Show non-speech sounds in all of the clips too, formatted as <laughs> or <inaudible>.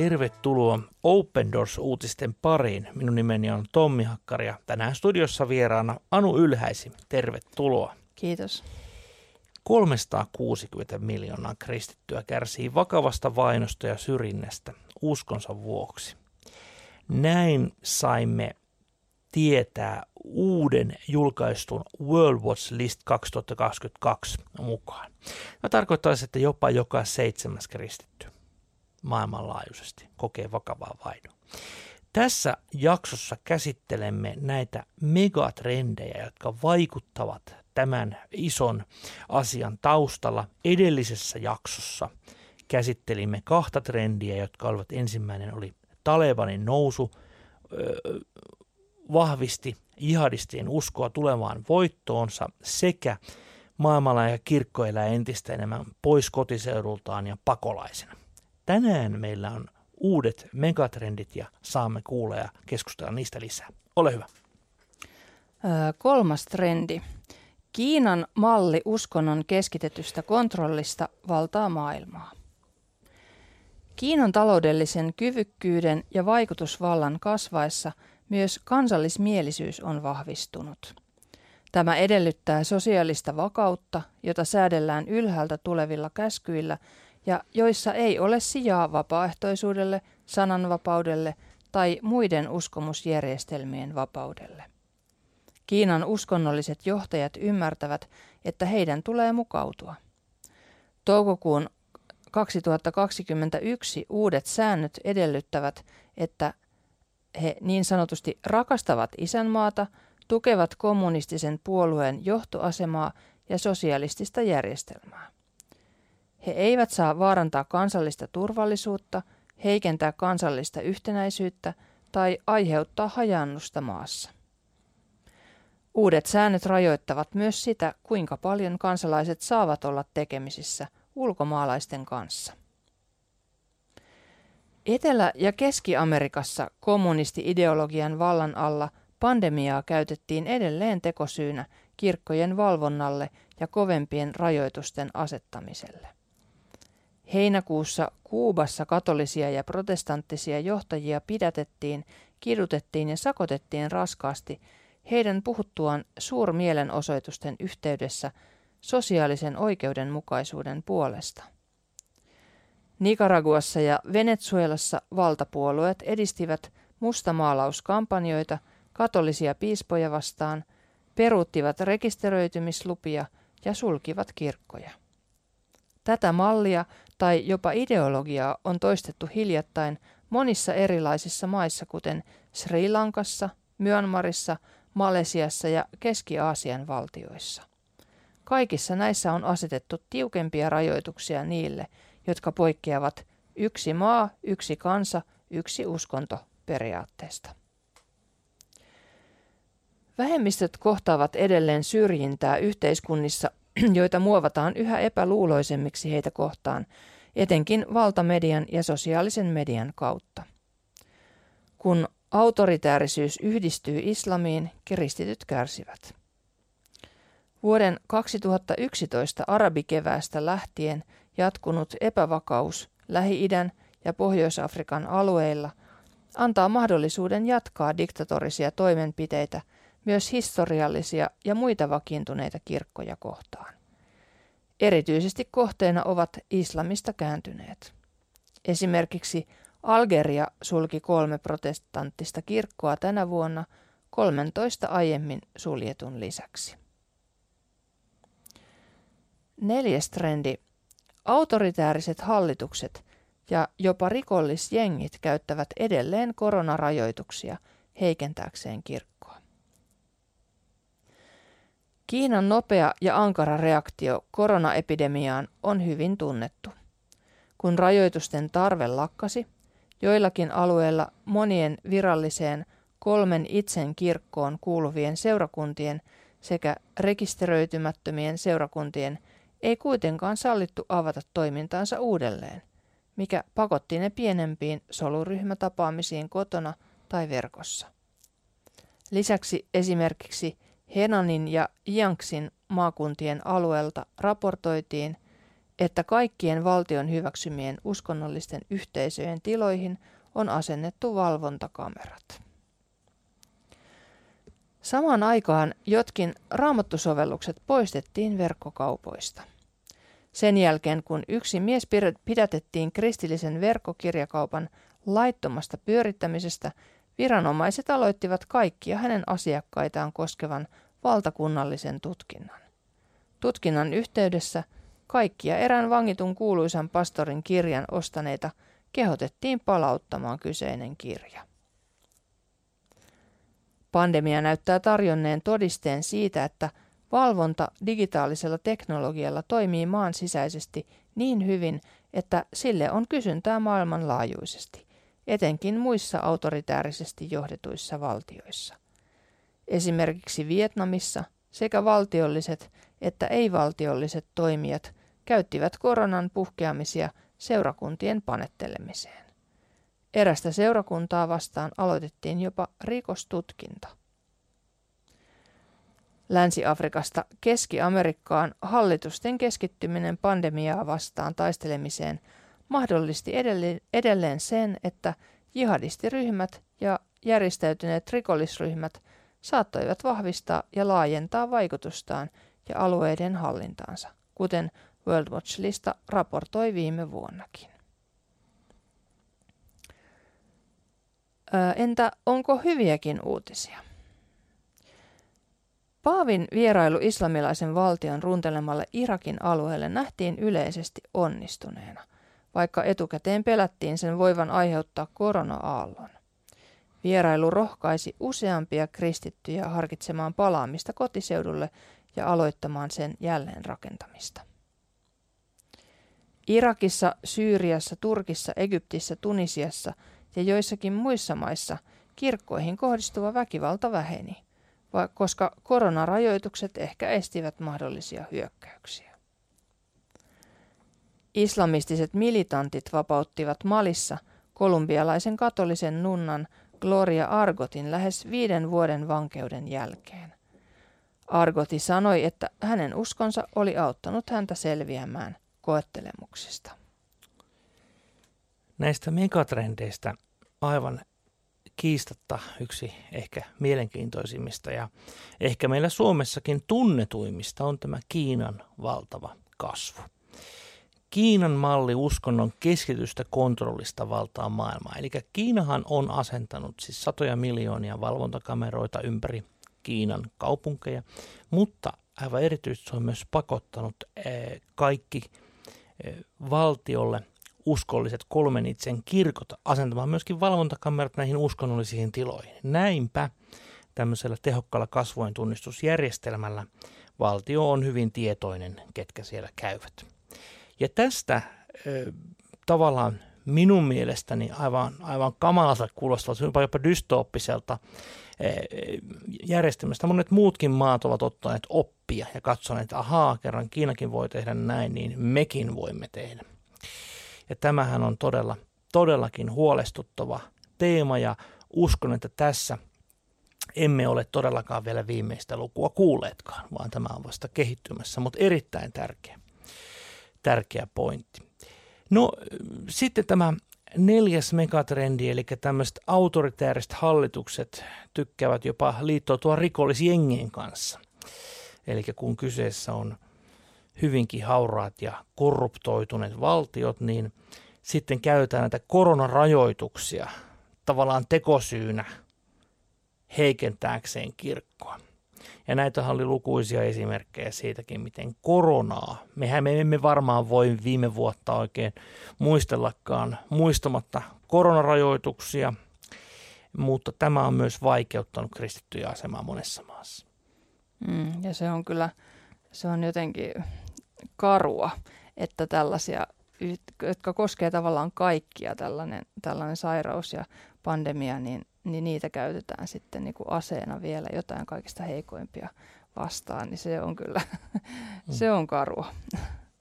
tervetuloa Open Doors-uutisten pariin. Minun nimeni on Tommi Hakkari ja tänään studiossa vieraana Anu Ylhäisi. Tervetuloa. Kiitos. 360 miljoonaa kristittyä kärsii vakavasta vainosta ja syrjinnästä uskonsa vuoksi. Näin saimme tietää uuden julkaistun World Watch List 2022 mukaan. Tämä tarkoittaa, että jopa joka seitsemäs kristitty maailmanlaajuisesti kokee vakavaa vainoa. Tässä jaksossa käsittelemme näitä megatrendejä, jotka vaikuttavat tämän ison asian taustalla. Edellisessä jaksossa käsittelimme kahta trendiä, jotka olivat ensimmäinen oli Talebanin nousu, vahvisti jihadistien uskoa tulevaan voittoonsa sekä maailmalla ja kirkko elää entistä enemmän pois kotiseudultaan ja pakolaisena. Tänään meillä on uudet megatrendit ja saamme kuulla ja keskustella niistä lisää. Ole hyvä. Öö, kolmas trendi. Kiinan malli uskonnon keskitetystä kontrollista valtaa maailmaa. Kiinan taloudellisen kyvykkyyden ja vaikutusvallan kasvaessa myös kansallismielisyys on vahvistunut. Tämä edellyttää sosiaalista vakautta, jota säädellään ylhäältä tulevilla käskyillä ja joissa ei ole sijaa vapaaehtoisuudelle, sananvapaudelle tai muiden uskomusjärjestelmien vapaudelle. Kiinan uskonnolliset johtajat ymmärtävät, että heidän tulee mukautua. Toukokuun 2021 uudet säännöt edellyttävät, että he niin sanotusti rakastavat isänmaata, tukevat kommunistisen puolueen johtoasemaa ja sosialistista järjestelmää. He eivät saa vaarantaa kansallista turvallisuutta, heikentää kansallista yhtenäisyyttä tai aiheuttaa hajannusta maassa. Uudet säännöt rajoittavat myös sitä, kuinka paljon kansalaiset saavat olla tekemisissä ulkomaalaisten kanssa. Etelä- ja Keski-Amerikassa kommunisti-ideologian vallan alla pandemiaa käytettiin edelleen tekosyynä kirkkojen valvonnalle ja kovempien rajoitusten asettamiselle. Heinäkuussa Kuubassa katolisia ja protestanttisia johtajia pidätettiin, kidutettiin ja sakotettiin raskaasti heidän puhuttuaan suurmielenosoitusten yhteydessä sosiaalisen oikeudenmukaisuuden puolesta. Nicaraguassa ja Venezuelassa valtapuolueet edistivät mustamaalauskampanjoita katolisia piispoja vastaan, peruuttivat rekisteröitymislupia ja sulkivat kirkkoja. Tätä mallia tai jopa ideologiaa on toistettu hiljattain monissa erilaisissa maissa, kuten Sri Lankassa, Myanmarissa, Malesiassa ja Keski-Aasian valtioissa. Kaikissa näissä on asetettu tiukempia rajoituksia niille, jotka poikkeavat yksi maa, yksi kansa, yksi uskonto periaatteesta. Vähemmistöt kohtaavat edelleen syrjintää yhteiskunnissa, <clears throat> joita muovataan yhä epäluuloisemmiksi heitä kohtaan, etenkin valtamedian ja sosiaalisen median kautta. Kun autoritäärisyys yhdistyy islamiin, kiristityt kärsivät. Vuoden 2011 arabikeväästä lähtien jatkunut epävakaus Lähi-idän ja Pohjois-Afrikan alueilla antaa mahdollisuuden jatkaa diktatorisia toimenpiteitä myös historiallisia ja muita vakiintuneita kirkkoja kohtaan. Erityisesti kohteena ovat islamista kääntyneet. Esimerkiksi Algeria sulki kolme protestanttista kirkkoa tänä vuonna 13 aiemmin suljetun lisäksi. Neljäs trendi. Autoritääriset hallitukset ja jopa rikollisjengit käyttävät edelleen koronarajoituksia heikentääkseen kirkkoa. Kiinan nopea ja ankara reaktio koronaepidemiaan on hyvin tunnettu. Kun rajoitusten tarve lakkasi, joillakin alueilla monien viralliseen kolmen itsen kirkkoon kuuluvien seurakuntien sekä rekisteröitymättömien seurakuntien ei kuitenkaan sallittu avata toimintaansa uudelleen, mikä pakotti ne pienempiin soluryhmätapaamisiin kotona tai verkossa. Lisäksi esimerkiksi Henanin ja Jiangxin maakuntien alueelta raportoitiin, että kaikkien valtion hyväksymien uskonnollisten yhteisöjen tiloihin on asennettu valvontakamerat. Samaan aikaan jotkin raamattusovellukset poistettiin verkkokaupoista. Sen jälkeen, kun yksi mies pidätettiin kristillisen verkkokirjakaupan laittomasta pyörittämisestä, viranomaiset aloittivat kaikkia hänen asiakkaitaan koskevan valtakunnallisen tutkinnan. Tutkinnan yhteydessä kaikkia erään vangitun kuuluisan pastorin kirjan ostaneita kehotettiin palauttamaan kyseinen kirja. Pandemia näyttää tarjonneen todisteen siitä, että valvonta digitaalisella teknologialla toimii maan sisäisesti niin hyvin, että sille on kysyntää maailmanlaajuisesti, etenkin muissa autoritäärisesti johdetuissa valtioissa. Esimerkiksi Vietnamissa sekä valtiolliset että ei-valtiolliset toimijat käyttivät koronan puhkeamisia seurakuntien panettelemiseen. Erästä seurakuntaa vastaan aloitettiin jopa rikostutkinta. Länsi-Afrikasta Keski-Amerikkaan hallitusten keskittyminen pandemiaa vastaan taistelemiseen mahdollisti edelleen sen, että jihadistiryhmät ja järjestäytyneet rikollisryhmät saattoivat vahvistaa ja laajentaa vaikutustaan ja alueiden hallintaansa, kuten World Watch-lista raportoi viime vuonnakin. Entä onko hyviäkin uutisia? Paavin vierailu islamilaisen valtion runtelemalle Irakin alueelle nähtiin yleisesti onnistuneena, vaikka etukäteen pelättiin sen voivan aiheuttaa korona-aallon. Vierailu rohkaisi useampia kristittyjä harkitsemaan palaamista kotiseudulle ja aloittamaan sen jälleenrakentamista. Irakissa, Syyriassa, Turkissa, Egyptissä, Tunisiassa ja joissakin muissa maissa kirkkoihin kohdistuva väkivalta väheni, koska koronarajoitukset ehkä estivät mahdollisia hyökkäyksiä. Islamistiset militantit vapauttivat Malissa kolumbialaisen katolisen nunnan Gloria Argotin lähes viiden vuoden vankeuden jälkeen. Argoti sanoi, että hänen uskonsa oli auttanut häntä selviämään koettelemuksista. Näistä megatrendeistä aivan kiistatta yksi ehkä mielenkiintoisimmista ja ehkä meillä Suomessakin tunnetuimmista on tämä Kiinan valtava kasvu. Kiinan malli uskonnon keskitystä kontrollista valtaa maailmaa. Eli Kiinahan on asentanut siis satoja miljoonia valvontakameroita ympäri Kiinan kaupunkeja, mutta aivan erityisesti se on myös pakottanut eh, kaikki eh, valtiolle uskolliset kolmen itsen kirkot asentamaan myöskin valvontakamerat näihin uskonnollisiin tiloihin. Näinpä tämmöisellä tehokkaalla kasvojen tunnistusjärjestelmällä valtio on hyvin tietoinen, ketkä siellä käyvät. Ja tästä tavallaan minun mielestäni aivan, aivan kamalalta kuulostavalta, jopa, jopa dystooppiselta järjestelmästä. Monet muutkin maat ovat ottaneet oppia ja katsoneet, että ahaa, kerran Kiinakin voi tehdä näin, niin mekin voimme tehdä. Ja tämähän on todella, todellakin huolestuttava teema ja uskon, että tässä emme ole todellakaan vielä viimeistä lukua kuulleetkaan, vaan tämä on vasta kehittymässä, mutta erittäin tärkeä, tärkeä pointti. No sitten tämä neljäs megatrendi, eli tämmöiset autoritääriset hallitukset tykkäävät jopa liittoutua rikollisjengien kanssa. Eli kun kyseessä on hyvinkin hauraat ja korruptoituneet valtiot, niin sitten käytetään näitä koronarajoituksia tavallaan tekosyynä heikentääkseen kirkkoa. Ja näitä oli lukuisia esimerkkejä siitäkin, miten koronaa, mehän me emme varmaan voi viime vuotta oikein muistellakaan muistamatta koronarajoituksia, mutta tämä on myös vaikeuttanut kristittyjä asemaa monessa maassa. Mm, ja se on kyllä, se on jotenkin karua, että tällaisia, jotka koskee tavallaan kaikkia, tällainen, tällainen sairaus ja pandemia, niin, niin niitä käytetään sitten niin kuin aseena vielä jotain kaikista heikoimpia vastaan, niin se on kyllä, mm. <laughs> se on karua.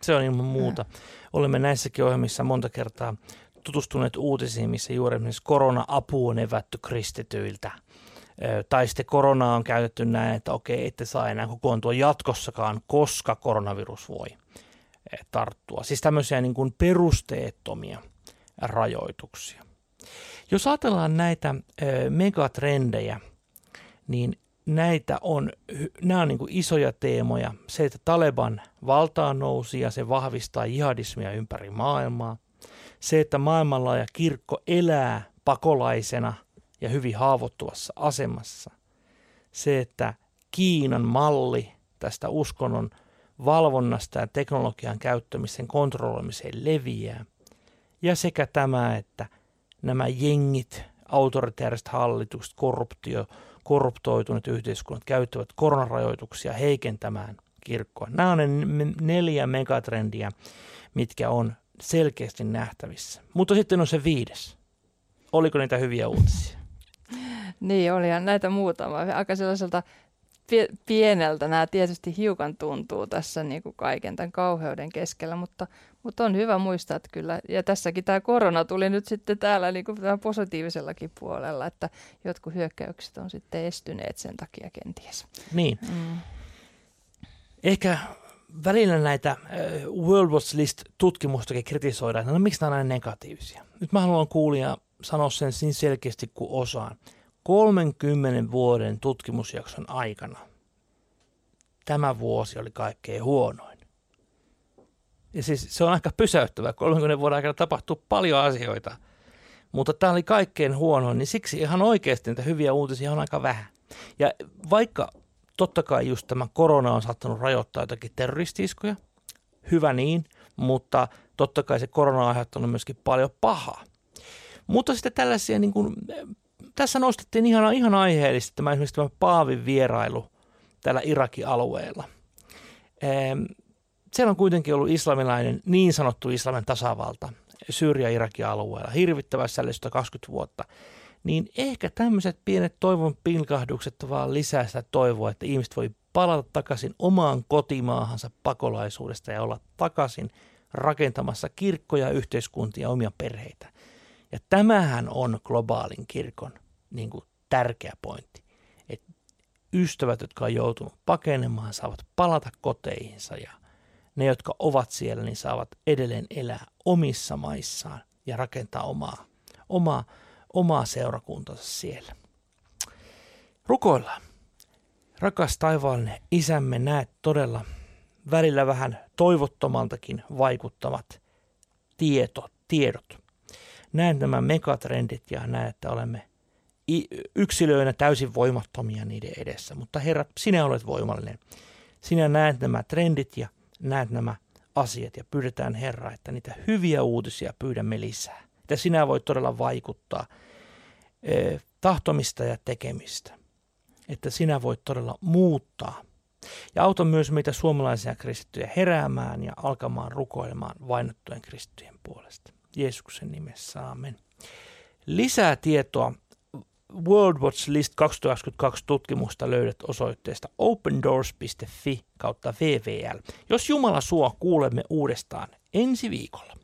Se on ilman muuta. Olemme näissäkin ohjelmissa monta kertaa tutustuneet uutisiin, missä juuri esimerkiksi korona-apu on evätty kristityiltä. Tai sitten koronaa on käytetty näin, että okei, ette saa enää kokoontua jatkossakaan, koska koronavirus voi tarttua. Siis tämmöisiä niin kuin perusteettomia rajoituksia. Jos ajatellaan näitä megatrendejä, niin näitä on, nämä on niin isoja teemoja. Se, että Taleban valtaan nousi ja se vahvistaa jihadismia ympäri maailmaa. Se, että maailmanlaaja kirkko elää pakolaisena ja hyvin haavoittuvassa asemassa. Se, että Kiinan malli tästä uskonnon valvonnasta ja teknologian käyttämisen kontrolloimiseen leviää. Ja sekä tämä, että nämä jengit, autoritaariset hallitukset, korruptio, korruptoituneet yhteiskunnat käyttävät koronarajoituksia heikentämään kirkkoa. Nämä on ne neljä megatrendiä, mitkä on selkeästi nähtävissä. Mutta sitten on se viides. Oliko niitä hyviä uutisia? Niin, olihan näitä muutama. Aika sellaiselta pieneltä nämä tietysti hiukan tuntuu tässä niin kuin kaiken tämän kauheuden keskellä, mutta, mutta on hyvä muistaa, että kyllä, ja tässäkin tämä korona tuli nyt sitten täällä niin kuin positiivisellakin puolella, että jotkut hyökkäykset on sitten estyneet sen takia kenties. Niin. Mm. Ehkä välillä näitä World Watch List-tutkimustakin kritisoidaan, että no miksi nämä on näin negatiivisia. Nyt mä haluan kuulia sanoa sen niin selkeästi kuin osaan. 30 vuoden tutkimusjakson aikana tämä vuosi oli kaikkein huonoin. Ja siis se on aika pysäyttävä. 30 vuoden aikana tapahtuu paljon asioita, mutta tämä oli kaikkein huonoin, niin siksi ihan oikeasti niitä hyviä uutisia on aika vähän. Ja vaikka totta kai just tämä korona on saattanut rajoittaa jotakin terroristiskoja, hyvä niin, mutta totta kai se korona on aiheuttanut myöskin paljon pahaa. Mutta sitten tällaisia niin kuin tässä nostettiin ihan, ihan aiheellisesti tämä esimerkiksi tämä Paavin vierailu täällä Irakin alueella. Siellä on kuitenkin ollut islamilainen, niin sanottu islamin tasavalta Syyria-Irakin alueella, hirvittävässä 20 vuotta. Niin ehkä tämmöiset pienet toivon pilkahdukset vaan lisää sitä toivoa, että ihmiset voi palata takaisin omaan kotimaahansa pakolaisuudesta ja olla takaisin rakentamassa kirkkoja, yhteiskuntia ja omia perheitä. Ja tämähän on globaalin kirkon niin kuin tärkeä pointti. Että ystävät, jotka on joutunut pakenemaan, saavat palata koteihinsa ja ne, jotka ovat siellä, niin saavat edelleen elää omissa maissaan ja rakentaa omaa, omaa, omaa seurakuntansa siellä. Rukoillaan. Rakas taivaallinen isämme, näet todella välillä vähän toivottomaltakin vaikuttavat tieto, tiedot. Näen nämä megatrendit ja näen, että olemme yksilöinä täysin voimattomia niiden edessä. Mutta Herra, sinä olet voimallinen. Sinä näet nämä trendit ja näet nämä asiat ja pyydetään Herra, että niitä hyviä uutisia pyydämme lisää. Että sinä voit todella vaikuttaa e, tahtomista ja tekemistä. Että sinä voit todella muuttaa. Ja auta myös meitä suomalaisia kristittyjä heräämään ja alkamaan rukoilemaan vainottujen kristittyjen puolesta. Jeesuksen nimessä, amen. Lisää tietoa World Watch List 2022 tutkimusta löydät osoitteesta opendoors.fi kautta VVL. Jos Jumala suo, kuulemme uudestaan ensi viikolla.